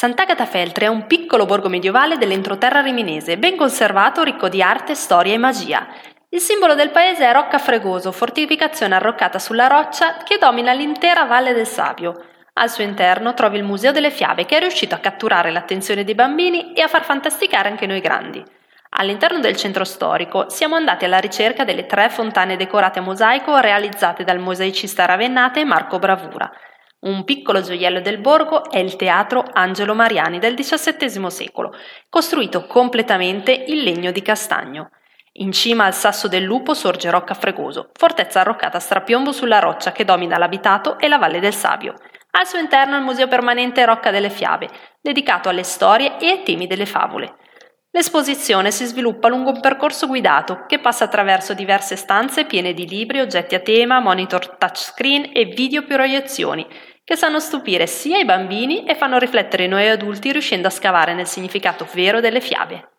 Sant'Agata Feltre è un piccolo borgo medievale dell'entroterra riminese, ben conservato, ricco di arte, storia e magia. Il simbolo del paese è Rocca Fregoso, fortificazione arroccata sulla roccia che domina l'intera Valle del Sabio. Al suo interno trovi il Museo delle Fiabe che è riuscito a catturare l'attenzione dei bambini e a far fantasticare anche noi grandi. All'interno del centro storico siamo andati alla ricerca delle tre fontane decorate a mosaico realizzate dal mosaicista Ravennate Marco Bravura. Un piccolo gioiello del borgo è il teatro Angelo Mariani del XVII secolo, costruito completamente in legno di castagno. In cima al sasso del lupo sorge Rocca Fregoso, fortezza arroccata a strapiombo sulla roccia che domina l'abitato e la Valle del Sabio. Al suo interno il Museo Permanente Rocca delle Fiabe, dedicato alle storie e ai temi delle favole. L'esposizione si sviluppa lungo un percorso guidato che passa attraverso diverse stanze piene di libri, oggetti a tema, monitor touchscreen e videoproiezioni che sanno stupire sia i bambini e fanno riflettere noi adulti riuscendo a scavare nel significato vero delle fiabe.